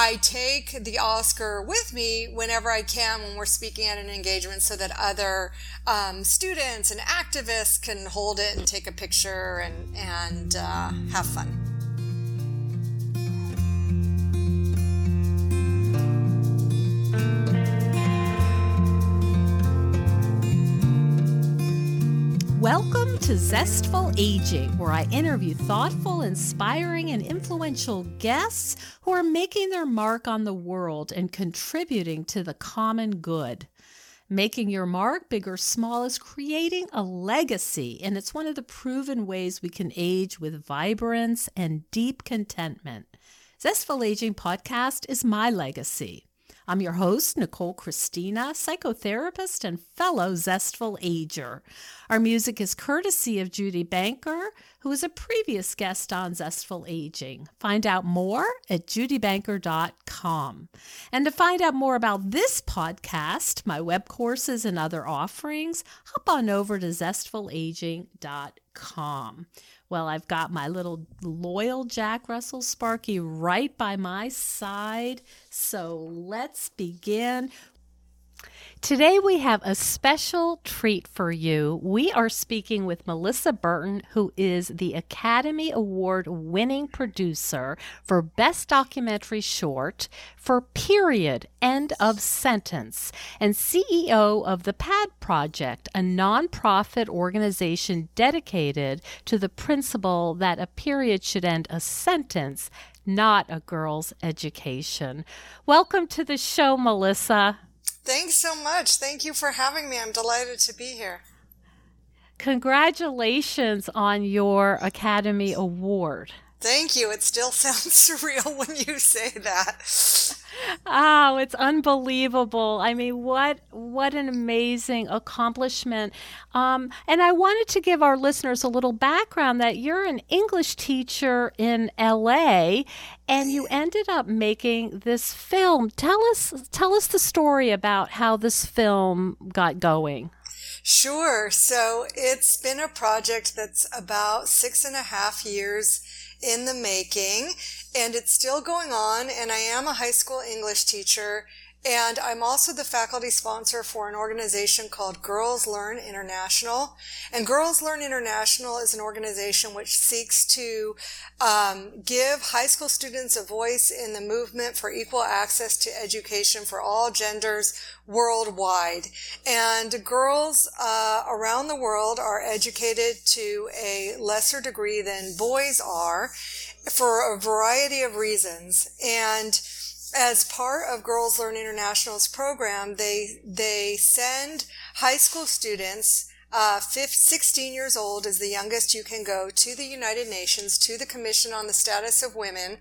I take the Oscar with me whenever I can when we're speaking at an engagement so that other um, students and activists can hold it and take a picture and, and uh, have fun. To Zestful Aging, where I interview thoughtful, inspiring, and influential guests who are making their mark on the world and contributing to the common good. Making your mark, big or small, is creating a legacy, and it's one of the proven ways we can age with vibrance and deep contentment. Zestful Aging podcast is my legacy. I'm your host, Nicole Christina, psychotherapist and fellow Zestful Ager. Our music is courtesy of Judy Banker, who is a previous guest on Zestful Aging. Find out more at judybanker.com. And to find out more about this podcast, my web courses, and other offerings, hop on over to zestfulaging.com. Well, I've got my little loyal Jack Russell Sparky right by my side. So let's begin. Today, we have a special treat for you. We are speaking with Melissa Berton, who is the Academy Award winning producer for Best Documentary Short for Period, End of Sentence, and CEO of the PAD Project, a nonprofit organization dedicated to the principle that a period should end a sentence, not a girl's education. Welcome to the show, Melissa. Thanks so much. Thank you for having me. I'm delighted to be here. Congratulations on your Academy Award. Thank you. It still sounds surreal when you say that. Oh, it's unbelievable. I mean, what what an amazing accomplishment. Um, and I wanted to give our listeners a little background that you're an English teacher in LA and you ended up making this film. Tell us tell us the story about how this film got going. Sure. So it's been a project that's about six and a half years in the making and it's still going on. And I am a high school English teacher and I'm also the faculty sponsor for an organization called Girls Learn International. And Girls Learn International is an organization which seeks to um, give high school students a voice in the movement for equal access to education for all genders worldwide. And girls uh, around the world are educated to a lesser degree than boys are for a variety of reasons. And as part of Girls Learn International's program, they they send high school students, uh, 15, 16 years old is the youngest you can go to the United Nations, to the Commission on the Status of Women,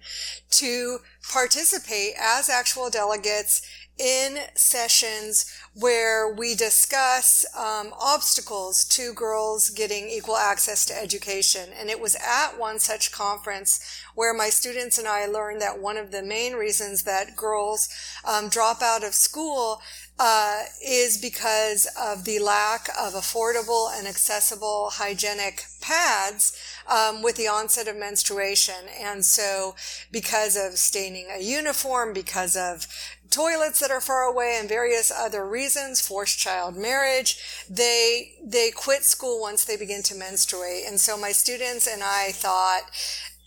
to participate as actual delegates in sessions where we discuss um, obstacles to girls getting equal access to education. And it was at one such conference where my students and I learned that one of the main reasons that girls um, drop out of school uh, is because of the lack of affordable and accessible hygienic pads um, with the onset of menstruation. And so because of staining a uniform, because of toilets that are far away and various other reasons, forced child marriage, they, they quit school once they begin to menstruate. And so my students and I thought,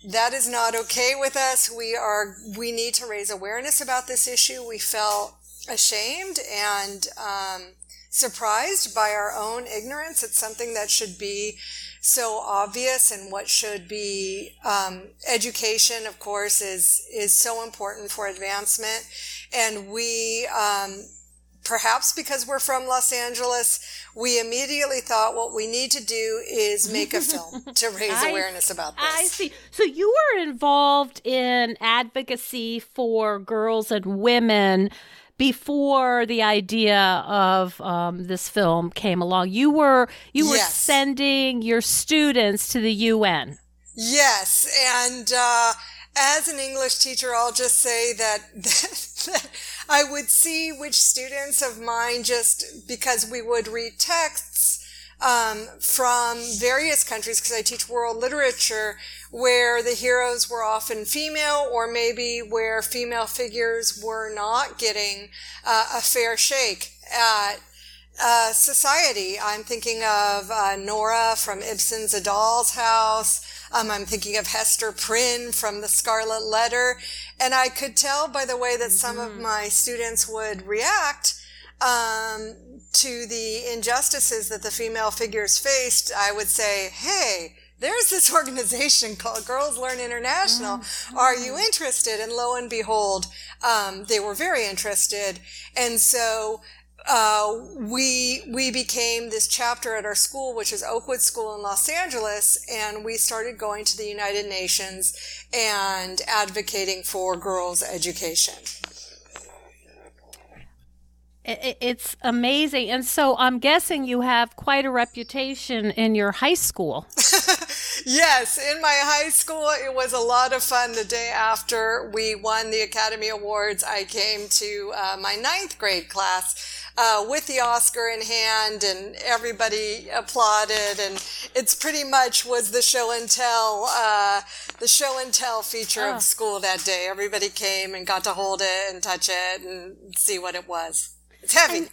that is not okay with us. We are, we need to raise awareness about this issue. We felt ashamed and, um, surprised by our own ignorance. It's something that should be so obvious and what should be um, education of course is is so important for advancement and we um, perhaps because we're from los angeles we immediately thought what we need to do is make a film to raise I, awareness about this i see so you were involved in advocacy for girls and women before the idea of um, this film came along. You were you were yes. sending your students to the UN. Yes, and uh, as an English teacher, I'll just say that, that I would see which students of mine just because we would read texts um, from various countries because I teach world literature where the heroes were often female or maybe where female figures were not getting uh, a fair shake at uh, society. I'm thinking of uh, Nora from Ibsen's A Doll's House. Um, I'm thinking of Hester Prynne from The Scarlet Letter. And I could tell by the way that mm-hmm. some of mm-hmm. my students would react um, to the injustices that the female figures faced, I would say, hey, there's this organization called Girls Learn International. Mm-hmm. Are you interested? And lo and behold, um, they were very interested. And so uh, we we became this chapter at our school, which is Oakwood School in Los Angeles, and we started going to the United Nations and advocating for girls' education it's amazing. And so I'm guessing you have quite a reputation in your high school. yes, in my high school, it was a lot of fun. The day after we won the Academy Awards, I came to uh, my ninth grade class. Uh, with the Oscar in hand, and everybody applauded, and it's pretty much was the show and tell, uh, the show and tell feature oh. of school that day. Everybody came and got to hold it and touch it and see what it was. It's heavy.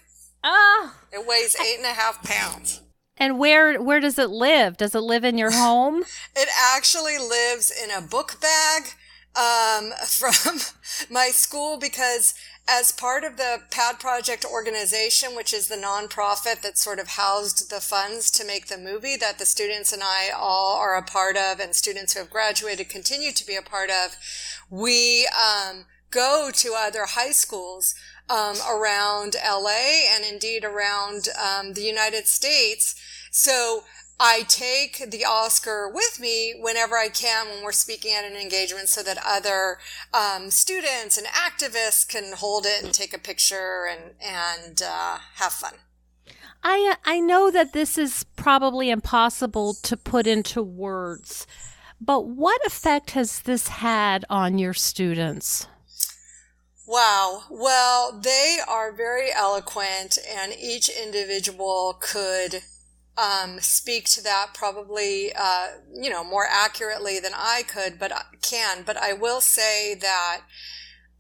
Ah. it weighs eight and a half pounds. And where where does it live? Does it live in your home? it actually lives in a book bag um, from my school because as part of the Pad Project organization, which is the nonprofit that sort of housed the funds to make the movie that the students and I all are a part of, and students who have graduated continue to be a part of, we um, go to other high schools um, around LA and indeed around um, the United States. So I take the Oscar with me whenever I can when we're speaking at an engagement so that other um, students and activists can hold it and take a picture and, and uh, have fun. I, I know that this is probably impossible to put into words, but what effect has this had on your students? Wow. Well, they are very eloquent, and each individual could um, speak to that probably, uh, you know, more accurately than I could, but can. But I will say that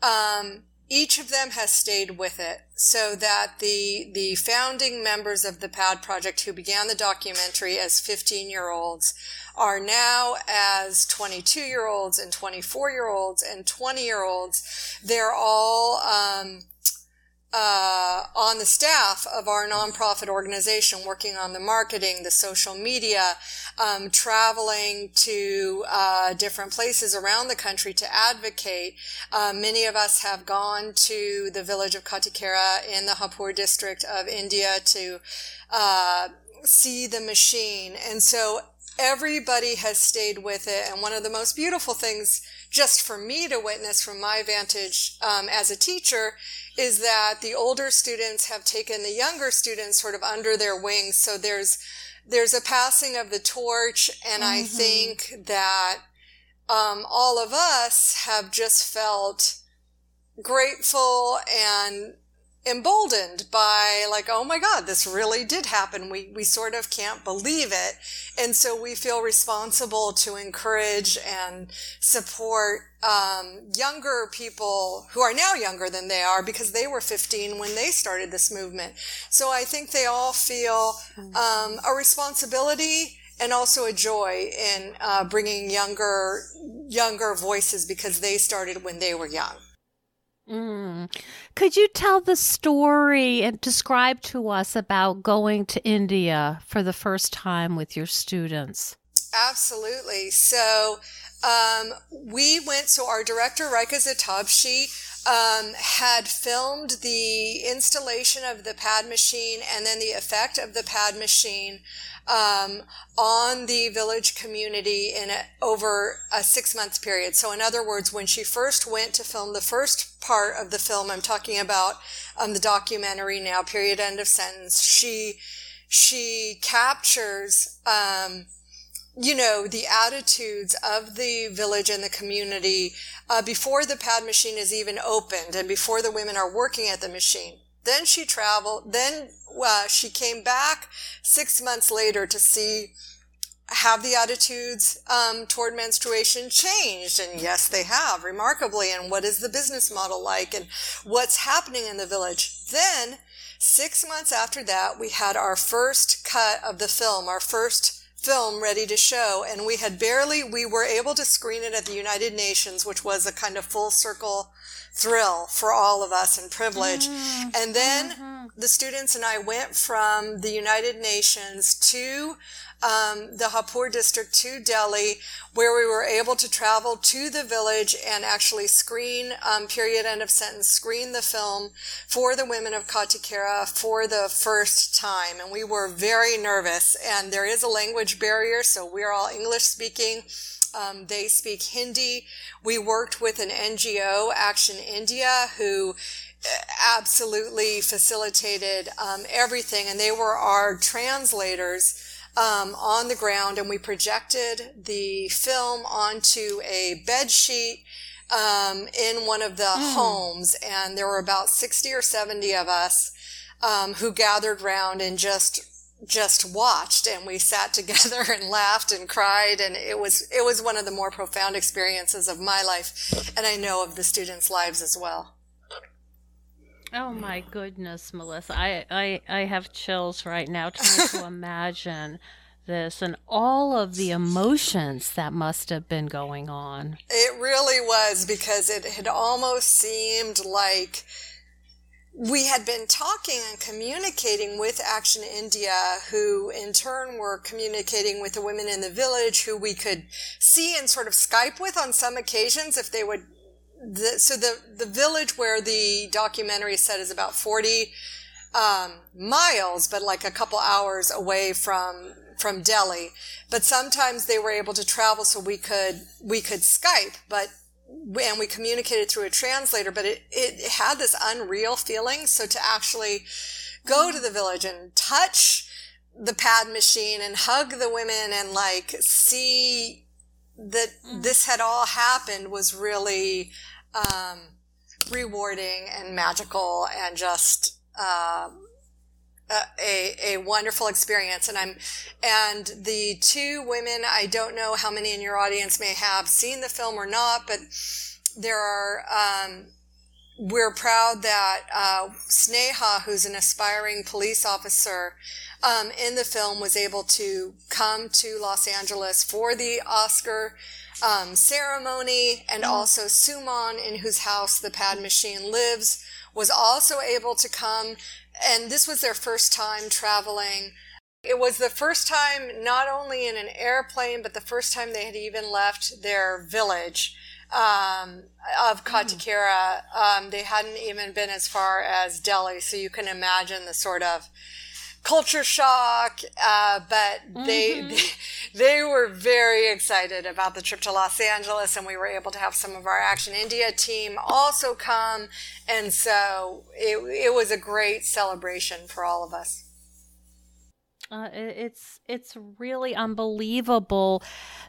um, each of them has stayed with it, so that the the founding members of the Pad Project, who began the documentary as 15 year olds, are now as 22 year olds and 24 year olds and 20 year olds. They're all um, uh, on the staff of our nonprofit organization, working on the marketing, the social media, um, traveling to uh, different places around the country to advocate. Uh, many of us have gone to the village of Kathikhera in the Hapur district of India to uh, see the machine, and so everybody has stayed with it. And one of the most beautiful things, just for me to witness from my vantage um, as a teacher, is that the older students have taken the younger students sort of under their wings. So there's there's a passing of the torch, and mm-hmm. I think that um, all of us have just felt grateful and emboldened by like, oh my God, this really did happen. We, we sort of can't believe it. And so we feel responsible to encourage and support, um, younger people who are now younger than they are because they were 15 when they started this movement. So I think they all feel, um, a responsibility and also a joy in, uh, bringing younger, younger voices because they started when they were young. Mm. Could you tell the story and describe to us about going to India for the first time with your students? Absolutely. So um, we went, so our director, Rayka Zehtabchi, um, had filmed the installation of the pad machine and then the effect of the pad machine um, on the village community in a, over a six month period. So, in other words, when she first went to film the first part of the film, I'm talking about um, the documentary now, period, end of sentence. She she captures. Um, you know, the attitudes of the village and the community uh, before the pad machine is even opened and before the women are working at the machine. Then she traveled, then uh, she came back six months later to see have the attitudes um, toward menstruation changed? And yes, they have remarkably. And what is the business model like? And what's happening in the village? Then, six months after that, we had our first cut of the film, our first film ready to show. And we had barely, we were able to screen it at the United Nations, which was a kind of full circle thrill for all of us and privilege. Mm-hmm. And then mm-hmm. the students and I went from the United Nations to um, the Hapur district to Delhi, where we were able to travel to the village and actually screen, um, period, end of sentence, screen the film for the women of Kathikhera for the first time. And we were very nervous. And there is a language barrier, so we're all English speaking. Um, they speak Hindi. We worked with an NGO, Action India, who uh, absolutely facilitated um, everything, and they were our translators um, on the ground and we projected the film onto a bed sheet um, in one of the mm. homes and there were about 60 or 70 of us um, who gathered round and just just watched and we sat together and laughed and cried and it was it was one of the more profound experiences of my life and I know of the students' lives as well. Oh my goodness, Melissa. I, I, I have chills right now trying to imagine this and all of the emotions that must have been going on. It really was because it had almost seemed like we had been talking and communicating with Action India, who in turn were communicating with the women in the village who we could see and sort of Skype with on some occasions if they would the, so the the village where the documentary set is about 40 um, miles, but like a couple hours away from from Delhi. But sometimes they were able to travel, so we could we could Skype, but and we communicated through a translator. But it it had this unreal feeling. So to actually go to the village and touch the pad machine and hug the women and like see that mm. this had all happened was really um, rewarding and magical and just uh, a, a wonderful experience. And i'm and the two women i don't know how many in your audience may have seen the film or not but there are um, we're proud that uh, Sneha, who's an aspiring police officer um, in the film, was able to come to Los Angeles for the Oscar um, ceremony, and mm. also Suman, in whose house the pad machine lives, was also able to come. And this was their first time traveling. It was the first time, not only in an airplane, but the first time they had even left their village um, of mm. Kathikhera. Um, they hadn't even been as far as Delhi, so you can imagine the sort of culture shock, uh, but mm-hmm. they, they, were very excited about the trip to Los Angeles, and we were able to have some of our Action India team also come, and so it it was a great celebration for all of us. Uh, it's it's really unbelievable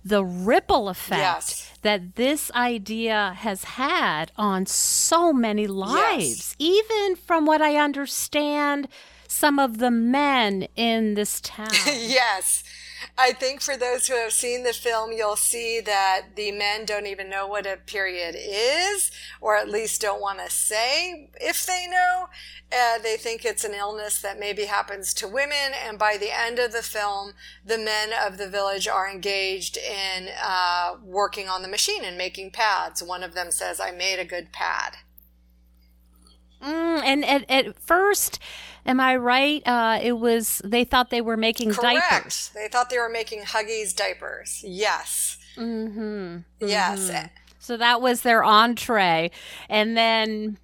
the ripple effect yes. that this idea has had on so many lives. Yes. Even from what I understand, some of the men in this town. yes. I think for those who have seen the film, you'll see that the men don't even know what a period is, or at least don't want to say if they know. Uh, they think it's an illness that maybe happens to women. And by the end of the film, the men of the village are engaged in uh, working on the machine and making pads. One of them says, I made a good pad. Mm, and at, at first, am I right? Uh, it was they thought they were making Correct. diapers. They thought they were making Huggies diapers. Yes. Mm-hmm. Yes. Mm-hmm. So that was their entree, and then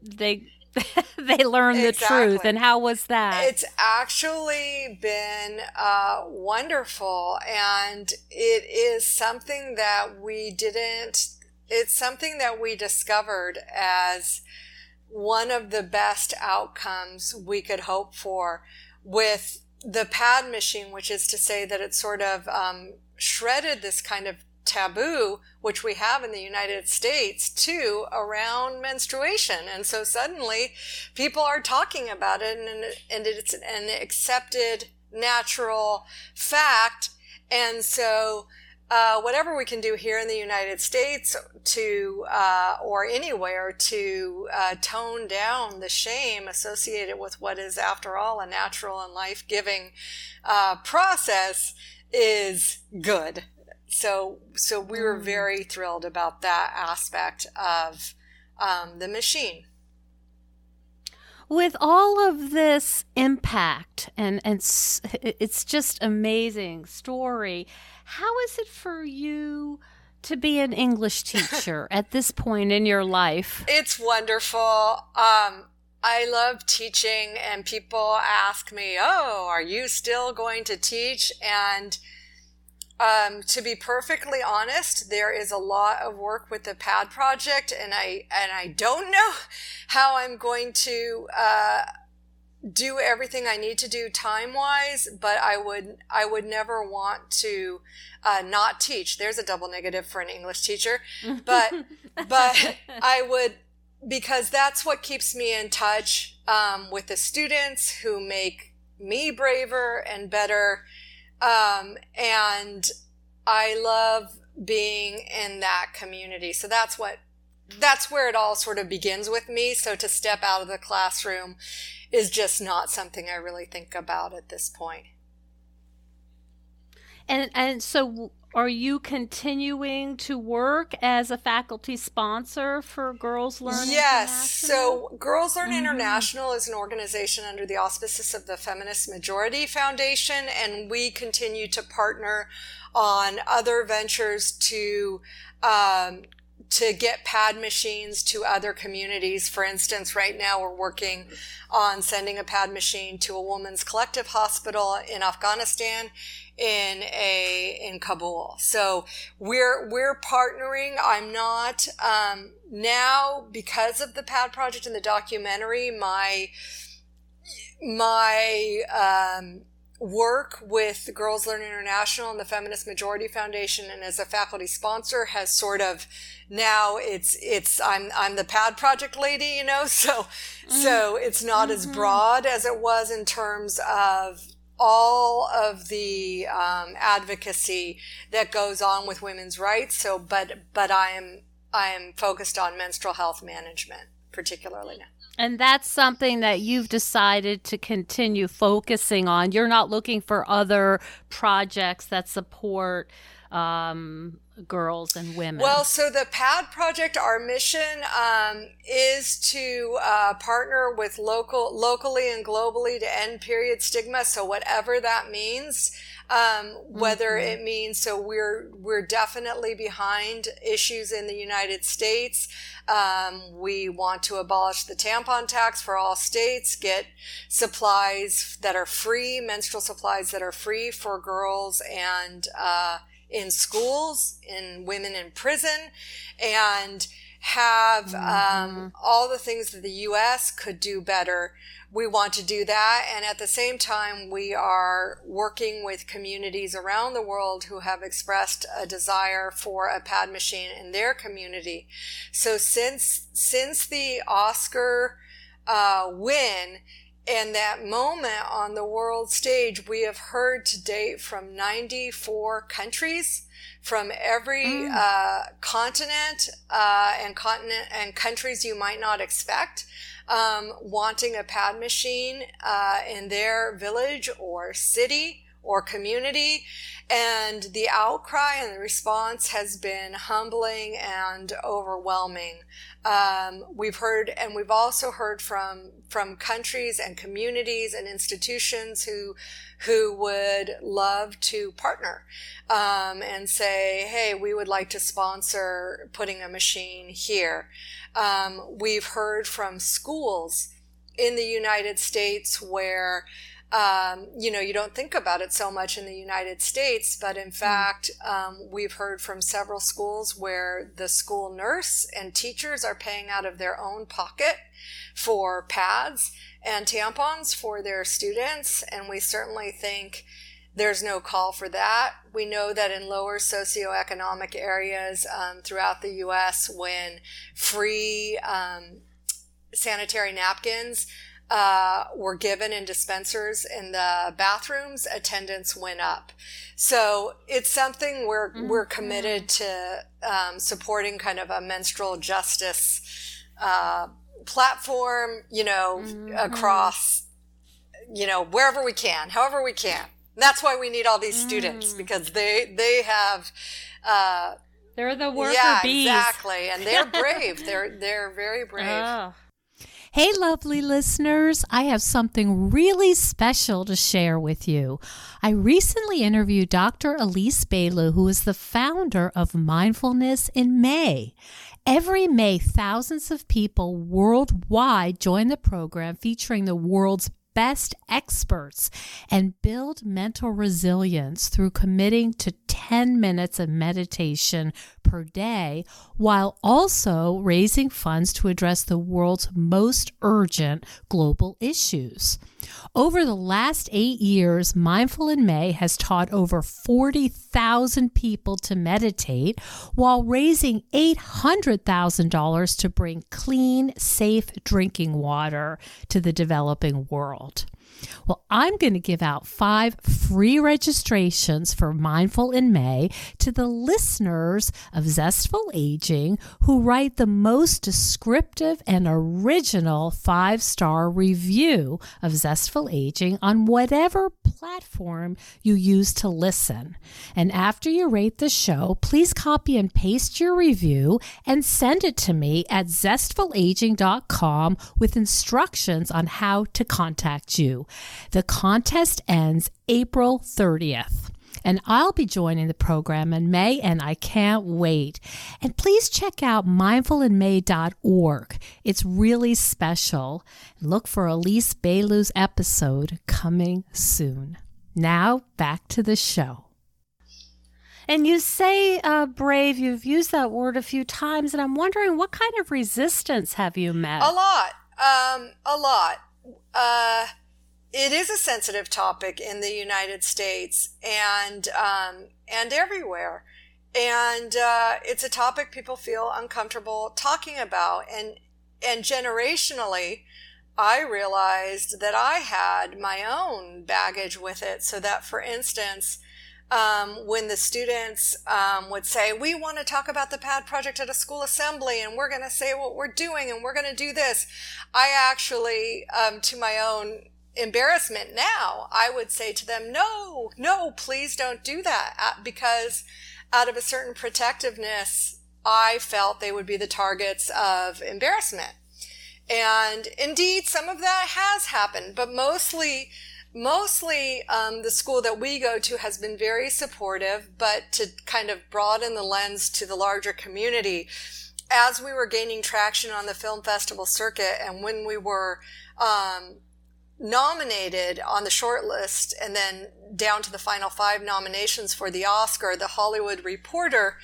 they they learned exactly. the truth. And how was that? It's actually been uh, wonderful, and it is something that we didn't. It's something that we discovered as one of the best outcomes we could hope for with the pad machine, which is to say that it sort of um, shredded this kind of taboo, which we have in the United States too, around menstruation. And so suddenly people are talking about it and, and it's an accepted natural fact. And so, uh, whatever we can do here in the United States to, uh, or anywhere to uh, tone down the shame associated with what is, after all, a natural and life giving uh, process is good so so we were mm. very thrilled about that aspect of um, the machine with all of this impact and and it's just amazing story how is it for you to be an english teacher at this point in your life it's wonderful um, I love teaching, and people ask me, Oh, are you still going to teach? And um, to be perfectly honest, there is a lot of work with the pad project, and I and I don't know how I'm going to uh, do everything I need to do time wise. But I would I would never want to uh, not teach. There's a double negative for an English teacher, but but I would because that's what keeps me in touch um, with the students who make me braver and better um, and I love being in that community. So that's what, that's where it all sort of begins with me. So to step out of the classroom is just not something I really think about at this point. And, and so are you continuing to work as a faculty sponsor for Girls Learn yes. So Girls Learn mm-hmm. International is an organization under the auspices of the Feminist Majority Foundation, and we continue to partner on other ventures to um, to get pad machines to other communities. For instance, right now we're working on sending a pad machine to a women's collective hospital in Afghanistan in a in Kabul. So we're we're partnering. I'm not um, now because of the Pad project and the documentary. My my um, work with Girls Learn International and the Feminist Majority Foundation and as a faculty sponsor has sort of now it's it's I'm I'm the pad project lady, you know, so mm-hmm. so it's not mm-hmm. as broad as it was in terms of all of the um, advocacy that goes on with women's rights. So, but but I am I am focused on menstrual health management particularly now. And that's something that you've decided to continue focusing on. You're not looking for other projects that support um, girls and women? Well, so the PAD project, our mission um, is to uh, partner with local, locally and globally to end period stigma. So whatever that means, um, whether mm-hmm. it means so we're we're definitely behind issues in the United States. Um, we want to abolish the tampon tax for all states, get supplies that are free, menstrual supplies that are free for girls and uh, in schools, in women in prison, and have mm-hmm. um, all the things that the U.S. could do better. We want to do that. And at the same time, we are working with communities around the world who have expressed a desire for a pad machine in their community. So since, since the Oscar uh, win, and that moment on the world stage, we have heard to date from 94 countries from every mm. uh, continent uh, and continent and countries you might not expect um, wanting a pad machine uh, in their village or city or community. And the outcry and the response has been humbling and overwhelming. Um, we've heard, and we've also heard from from countries and communities and institutions who who would love to partner um, and say, "Hey, we would like to sponsor putting a machine here." Um, we've heard from schools in the United States where um, you know, you don't think about it so much in the United States, but in hmm. fact, um, we've heard from several schools where the school nurse and teachers are paying out of their own pocket for pads and tampons for their students. And we certainly think there's no call for that. We know that in lower socioeconomic areas um, throughout the U.S., when free um, sanitary napkins uh, were given in dispensers in the bathrooms, attendance went up. So it's something we're mm-hmm. we're committed to um, supporting, kind of a menstrual justice uh, platform. You know, mm-hmm. across you know wherever we can, however we can. That's why we need all these students mm. because they they have. Uh, they're the worker yeah, bees. exactly, and they're brave. they're they're very brave. Oh. Hey, lovely listeners, I have something really special to share with you. I recently interviewed Dr. Elise Bialylew, who is the founder of Mindfulness in May. Every May, thousands of people worldwide join the program featuring the world's best experts and build mental resilience through committing to 10 minutes of meditation per day while also raising funds to address the world's most urgent global issues. Over the last eight years, Mindful in May has taught over 40,000 people to meditate while raising $800,000 to bring clean, safe drinking water to the developing world. Well, I'm going to give out five free registrations for Mindful in May to the listeners of Zestful Aging who write the most descriptive and original five star review of Zestful Aging on whatever platform you use to listen. And after you rate the show, please copy and paste your review and send it to me at zestfulaging.com with instructions on how to contact you. The contest ends April 30th. And I'll be joining the program in May, and I can't wait. And please check out mindfulinmay.org. It's really special. Look for Elise Bialylew's episode coming soon. Now, back to the show. And you say uh, brave, you've used that word a few times, and I'm wondering what kind of resistance have you met? A lot. Um, a lot. Uh, it is a sensitive topic in the United States and um, and everywhere, and uh, it's a topic people feel uncomfortable talking about, and and generationally. I realized that I had my own baggage with it. So that, for instance, um, when the students um, would say, We want to talk about the PAD project at a school assembly, and we're going to say what we're doing, and we're going to do this, I actually, um, to my own embarrassment now, I would say to them, no, no, please don't do that. Uh, because out of a certain protectiveness, I felt they would be the targets of embarrassment. And indeed, some of that has happened, but mostly, mostly um, the school that we go to has been very supportive, but to kind of broaden the lens to the larger community, as we were gaining traction on the film festival circuit and when we were um, nominated on the short list and then down to the final five nominations for the Oscar, the Hollywood Reporter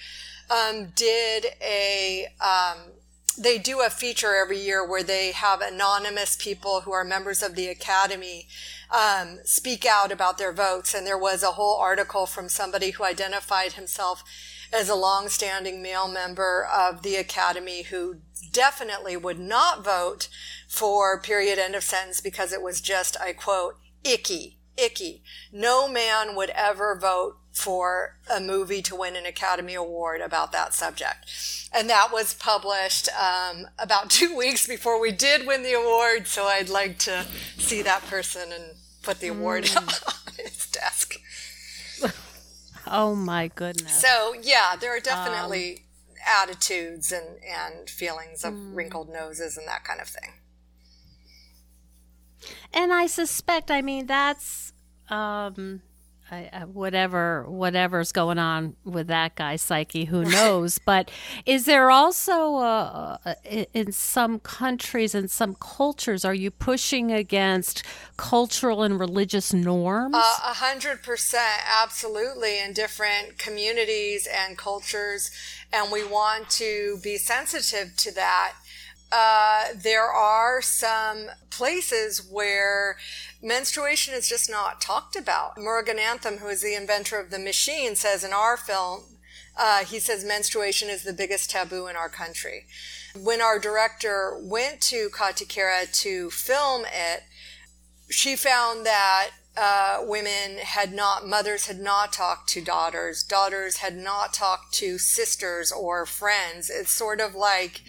um, did a um, they do a feature every year where they have anonymous people who are members of the Academy um, speak out about their votes. And there was a whole article from somebody who identified himself as a long-standing male member of the Academy who definitely would not vote for period end of sentence because it was just, I quote, icky, icky. No man would ever vote for a movie to win an Academy Award about that subject. And that was published um, about two weeks before we did win the award. So I'd like to see that person and put the award mm. on his desk. Oh my goodness. So yeah, there are definitely um, attitudes and, and feelings of mm. wrinkled noses and that kind of thing. And I suspect, I mean, that's um, I, whatever whatever's going on with that guy's psyche, who knows? but is there also uh, uh in some countries and some cultures, are you pushing against cultural and religious norms? A hundred percent, absolutely, in different communities and cultures, and we want to be sensitive to that uh, there are some places where menstruation is just not talked about. Muruganantham, who is the inventor of the machine, says in our film, uh, he says menstruation is the biggest taboo in our country. When our director went to Kathikhera to film it, she found that uh, women had not, mothers had not talked to daughters, daughters had not talked to sisters or friends. It's sort of like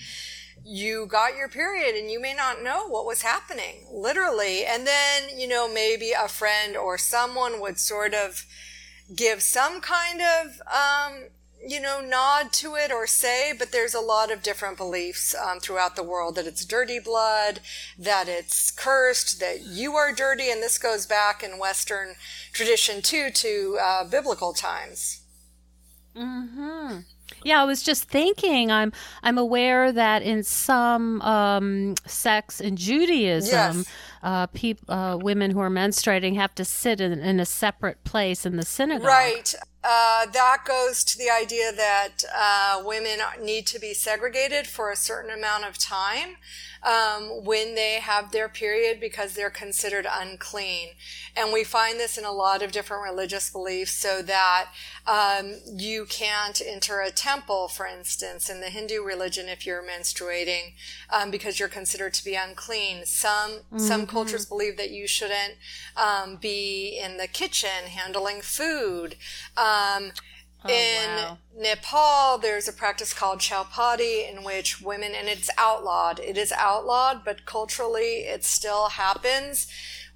you got your period and you may not know what was happening, literally. And then, you know, maybe a friend or someone would sort of give some kind of um, you know, nod to it or say, but there's a lot of different beliefs um, throughout the world that it's dirty blood, that it's cursed, that you are dirty, and this goes back in Western tradition too to uh, biblical times. Hmm. Yeah, I was just thinking. I'm I'm aware that in some um, sects in Judaism, yes. uh, peop, uh, women who are menstruating have to sit in, in a separate place in the synagogue. Right. Uh, that goes to the idea that uh, women need to be segregated for a certain amount of time um, when they have their period because they're considered unclean. And we find this in a lot of different religious beliefs so that um, you can't enter a temple, for instance, in the Hindu religion if you're menstruating um, because you're considered to be unclean. Some, mm-hmm. some cultures believe that you shouldn't um, be in the kitchen handling food. Um, Oh, in wow. Nepal, there's a practice called Chhaupadi in which women, and it's outlawed. It is outlawed, but culturally it still happens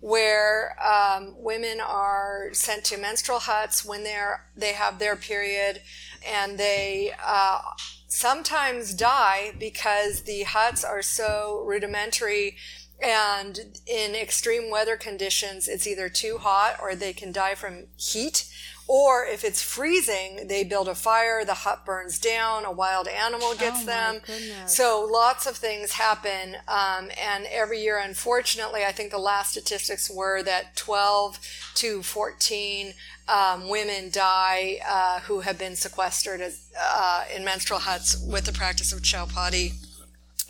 where um, women are sent to menstrual huts when they're they have their period, and they uh, sometimes die because the huts are so rudimentary. And in extreme weather conditions, it's either too hot or they can die from heat or if it's freezing, they build a fire, the hut burns down, a wild animal gets oh them. Goodness. So lots of things happen. Um, and every year, unfortunately, I think the last statistics were that 12 to 14 um, women die uh, who have been sequestered as, uh, in menstrual huts with the practice of Chhaupadi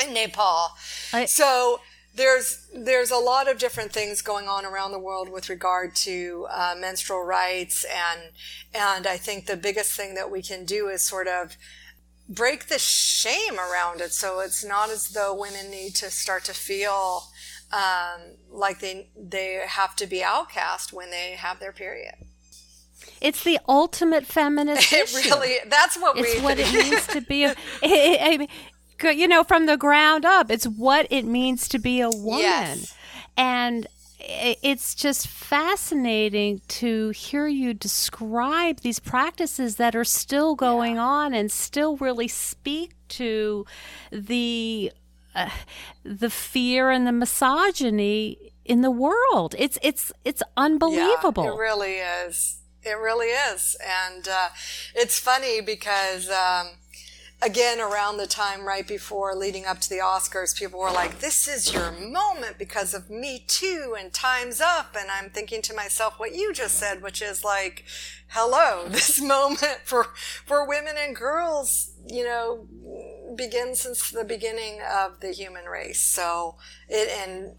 in Nepal. I- so there's there's a lot of different things going on around the world with regard to uh, menstrual rights and and I think the biggest thing that we can do is sort of break the shame around it so it's not as though women need to start to feel um, like they they have to be outcast when they have their period. It's the ultimate feminist. it issue. really that's what it's we what it means to be. A, I mean, you know, from the ground up. It's what it means to be a woman. Yes. And it's just fascinating to hear you describe these practices that are still going yeah. on and still really speak to the uh, the fear and the misogyny in the world. It's it's it's unbelievable. Yeah, it really is. It really is, and uh, it's funny because. Um, again around the time right before leading up to the Oscars, people were like, "This is your moment because of Me Too and Time's Up," and I'm thinking to myself what you just said, which is like, "Hello, this moment for for women and girls, you know, begins since the beginning of the human race." So it and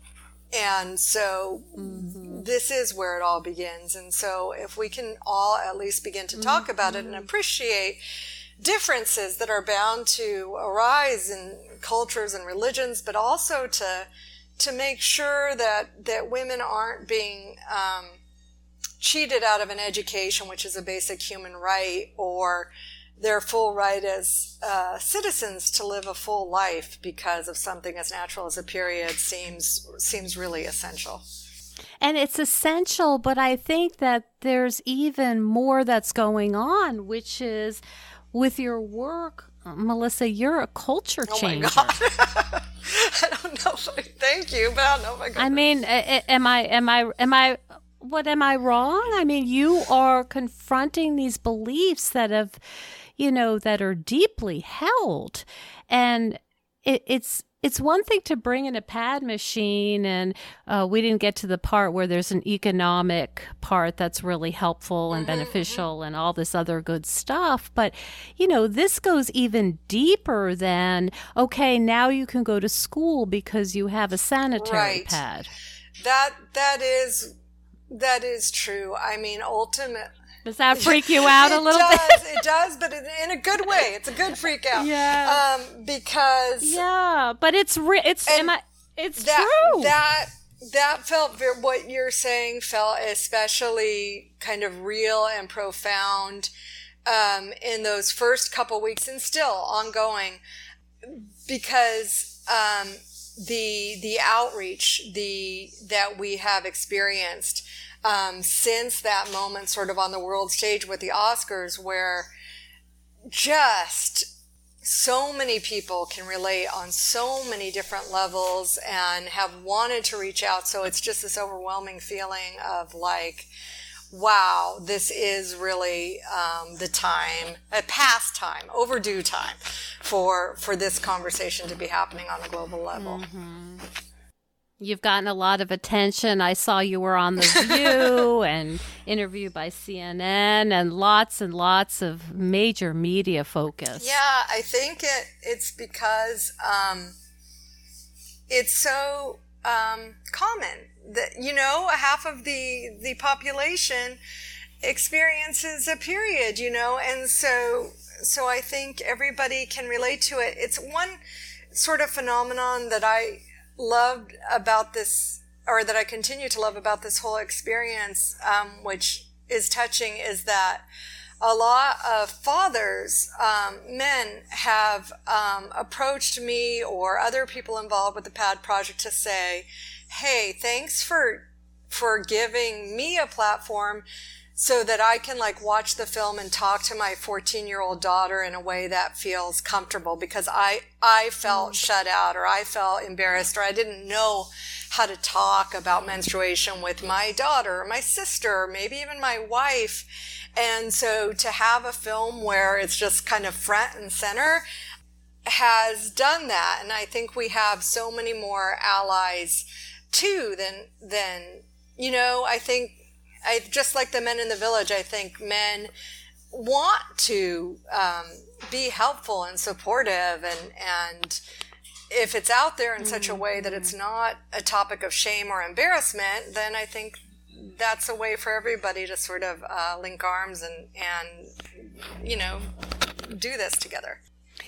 and so mm-hmm. this is where it all begins. And so if we can all at least begin to talk mm-hmm. about it and mm-hmm. appreciate differences that are bound to arise in cultures and religions, but also to to make sure that that women aren't being um, cheated out of an education, which is a basic human right, or their full right as uh, citizens to live a full life because of something as natural as a period seems seems really essential. And it's essential, but I think that there's even more that's going on, which is with your work, Melissa, you're a culture changer. Oh my God. I don't know. If I, thank you, but I don't know if I. I mean, am I am I am I what am I wrong? I mean, you are confronting these beliefs that have, you know, that are deeply held, and it, it's it's one thing to bring in a pad machine, and uh, we didn't get to the part where there's an economic part that's really helpful and mm-hmm, beneficial mm-hmm. and all this other good stuff. But, you know, this goes even deeper than, okay, now you can go to school because you have a sanitary right. pad. That that is that is true. I mean, ultimately does that freak you out a little does, bit? it does, but in a good way. It's a good freak out. Yeah. Um, because yeah, but it's re- it's am I, it's that, true. That that felt very, what you're saying felt especially kind of real and profound um, in those first couple weeks, and still ongoing, because um, the the outreach the that we have experienced um, since that moment, sort of on the world stage with the Oscars, where just so many people can relate on so many different levels and have wanted to reach out. So it's just this overwhelming feeling of like, wow, this is really um, the time, a past time, overdue time for for this conversation to be happening on a global level. Mm-hmm. You've gotten a lot of attention. I saw you were on The View and interviewed by CNN and lots and lots of major media focus. Yeah, I think it, it's because um, it's so um, common that, you know, half of the, the population experiences a period, you know, and so, so I think everybody can relate to it. It's one sort of phenomenon that I, loved about this, or that I continue to love about this whole experience, um, which is touching, is that a lot of fathers, um, men, have um, approached me or other people involved with the PAD project to say, "Hey, thanks for for giving me a platform so that I can like watch the film and talk to my 14 year old daughter in a way that feels comfortable because I, I felt mm. shut out or I felt embarrassed or I didn't know how to talk about menstruation with my daughter or my sister or maybe even my wife. And so to have a film where it's just kind of front and center has done that. And I think we have so many more allies too than, than, you know, I think I just like the men in the village. I think men want to um, be helpful and supportive, and and if it's out there in mm-hmm. such a way that it's mm-hmm. not a topic of shame or embarrassment, then I think that's a way for everybody to sort of uh, link arms and and you know do this together.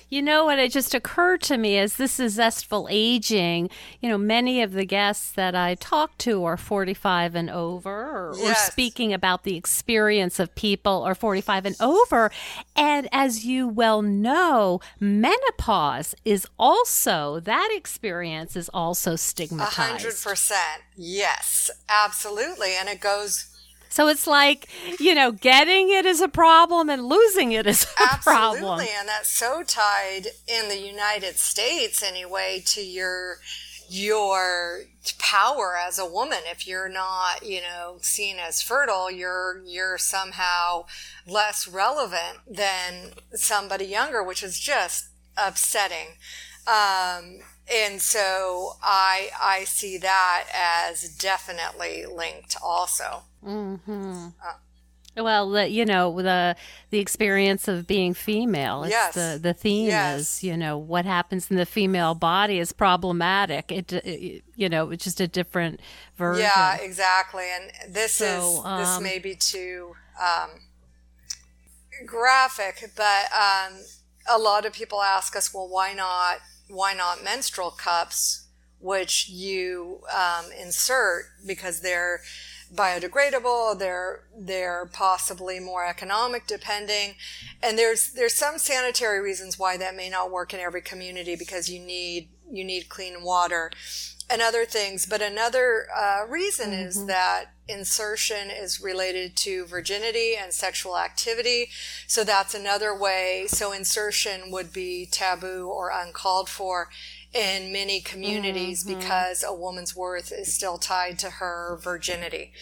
You know what? It just occurred to me as this is zestful aging. You know, many of the guests that I talk to are 45 and over, or, yes. or speaking about the experience of people are 45 and over. And as you well know, menopause is also, that experience is also stigmatized. 100%. Yes, absolutely. And it goes so it's like, you know, getting it is a problem and losing it is a Absolutely. problem. Absolutely. And that's so tied in the United States anyway to your your power as a woman if you're not you know seen as fertile you're you're somehow less relevant than somebody younger which is just upsetting um, and so I I see that as definitely linked also. Mm-hmm. Uh, well, the, you know the the experience of being female. It's yes. The the theme yes. is you know what happens in the female body is problematic. It, it you know it's just a different version. Yeah, exactly. And this so, is um, this may be too um, graphic, but um, a lot of people ask us, well, why not why not menstrual cups, which you um, insert because they're biodegradable they're they're possibly more economic depending. And there's there's some sanitary reasons why that may not work in every community because you need you need clean water and other things but another uh, reason mm-hmm. is that insertion is related to virginity and sexual activity so that's another way so insertion would be taboo or uncalled for in many communities mm-hmm. because a woman's worth is still tied to her virginity.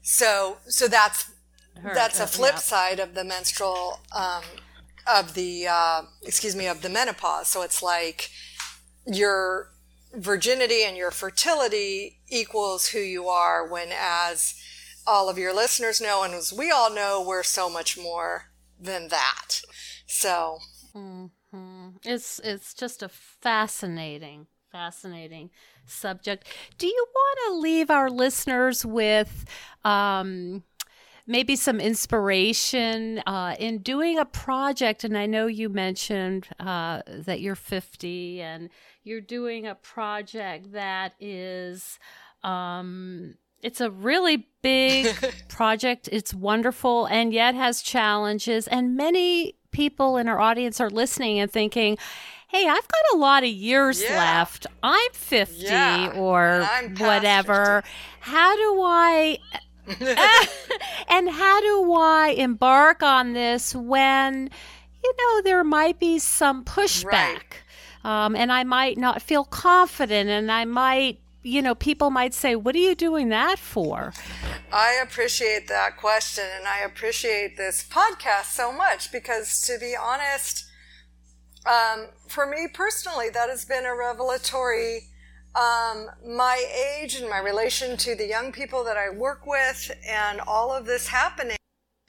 So, so that's her, that's a uh, flip yeah. side of the menstrual um, of the uh, excuse me of the menopause. So it's like you're virginity and your fertility equals who you are when as all of your listeners know and as we all know we're so much more than that so mm-hmm. it's it's just a fascinating fascinating subject do you want to leave our listeners with um maybe some inspiration uh, in doing a project. And I know you mentioned uh, that you're 50 and you're doing a project that is. Um, it's a really big project. It's wonderful and yet has challenges. And many people in our audience are listening and thinking, hey, I've got a lot of years yeah. left. I'm 50 yeah. or whatever. 50. How do I and how do I embark on this when, you know, there might be some pushback? Right. Um, and I might not feel confident, and I might, you know, people might say, What are you doing that for? I appreciate that question, and I appreciate this podcast so much because, to be honest, um, for me personally, that has been a revelatory um, my age and my relation to the young people that I work with, and all of this happening.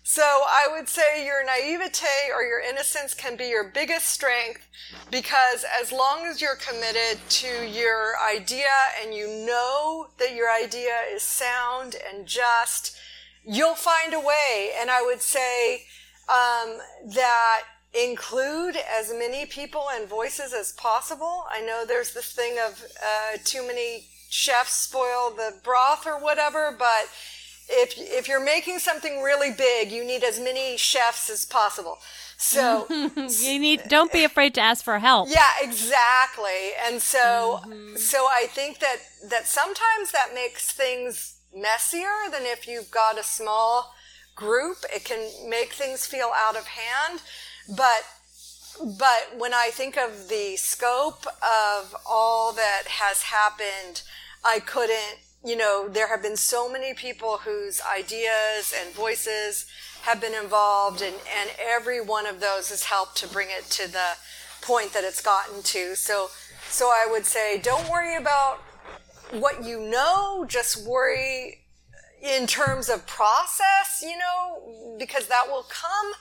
So I would say your naivete or your innocence can be your biggest strength because as long as you're committed to your idea and you know that your idea is sound and just, you'll find a way. And I would say um, that include as many people and voices as possible. I know there's this thing of uh, too many chefs spoil the broth or whatever, but if if you're making something really big, you need as many chefs as possible. So you need don't be afraid to ask for help. Yeah, exactly. And so mm-hmm. so I think that that sometimes that makes things messier than if you've got a small group. It can make things feel out of hand. But but when I think of the scope of all that has happened, I couldn't, you know, there have been so many people whose ideas and voices have been involved and, and every one of those has helped to bring it to the point that it's gotten to. So, so I would say don't worry about what you know, just worry in terms of process, you know, because that will come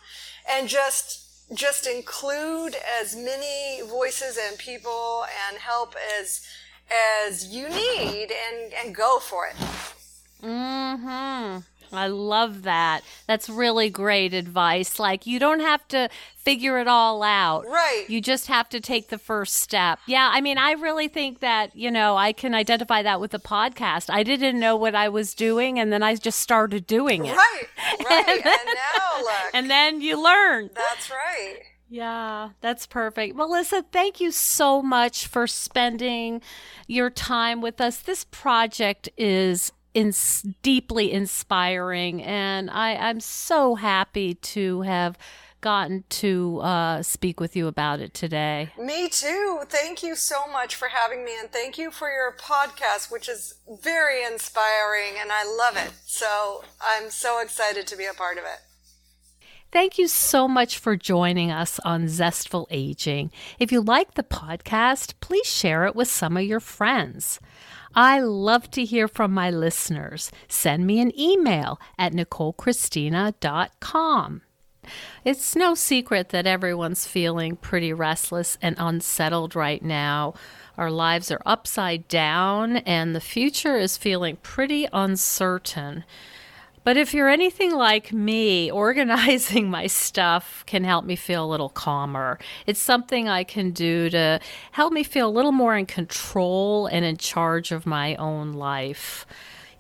and just just include as many voices and people and help as as you need and and go for it. Mhm. I love that. That's really great advice. Like you don't have to figure it all out. Right. You just have to take the first step. Yeah, I mean, I really think that, you know, I can identify that with the podcast. I didn't know what I was doing and then I just started doing it. Right. Right. and, and now look. And then you learn. That's right. Yeah, that's perfect. Melissa, thank you so much for spending your time with us. This project is in, deeply inspiring, and I, I'm so happy to have gotten to uh, speak with you about it today. Me too. Thank you so much for having me, and thank you for your podcast, which is very inspiring, and I love it. So I'm so excited to be a part of it. Thank you so much for joining us on Zestful Aging. If you like the podcast, please share it with some of your friends. I love to hear from my listeners. Send me an email at NicoleChristina.com. It's no secret that everyone's feeling pretty restless and unsettled right now. Our lives are upside down, and the future is feeling pretty uncertain. But if you're anything like me, organizing my stuff can help me feel a little calmer. It's something I can do to help me feel a little more in control and in charge of my own life.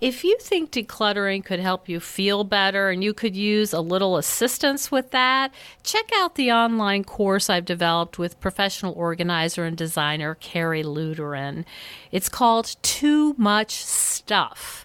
If you think decluttering could help you feel better and you could use a little assistance with that, check out the online course I've developed with professional organizer and designer Carrie Luderin. It's called Too Much Stuff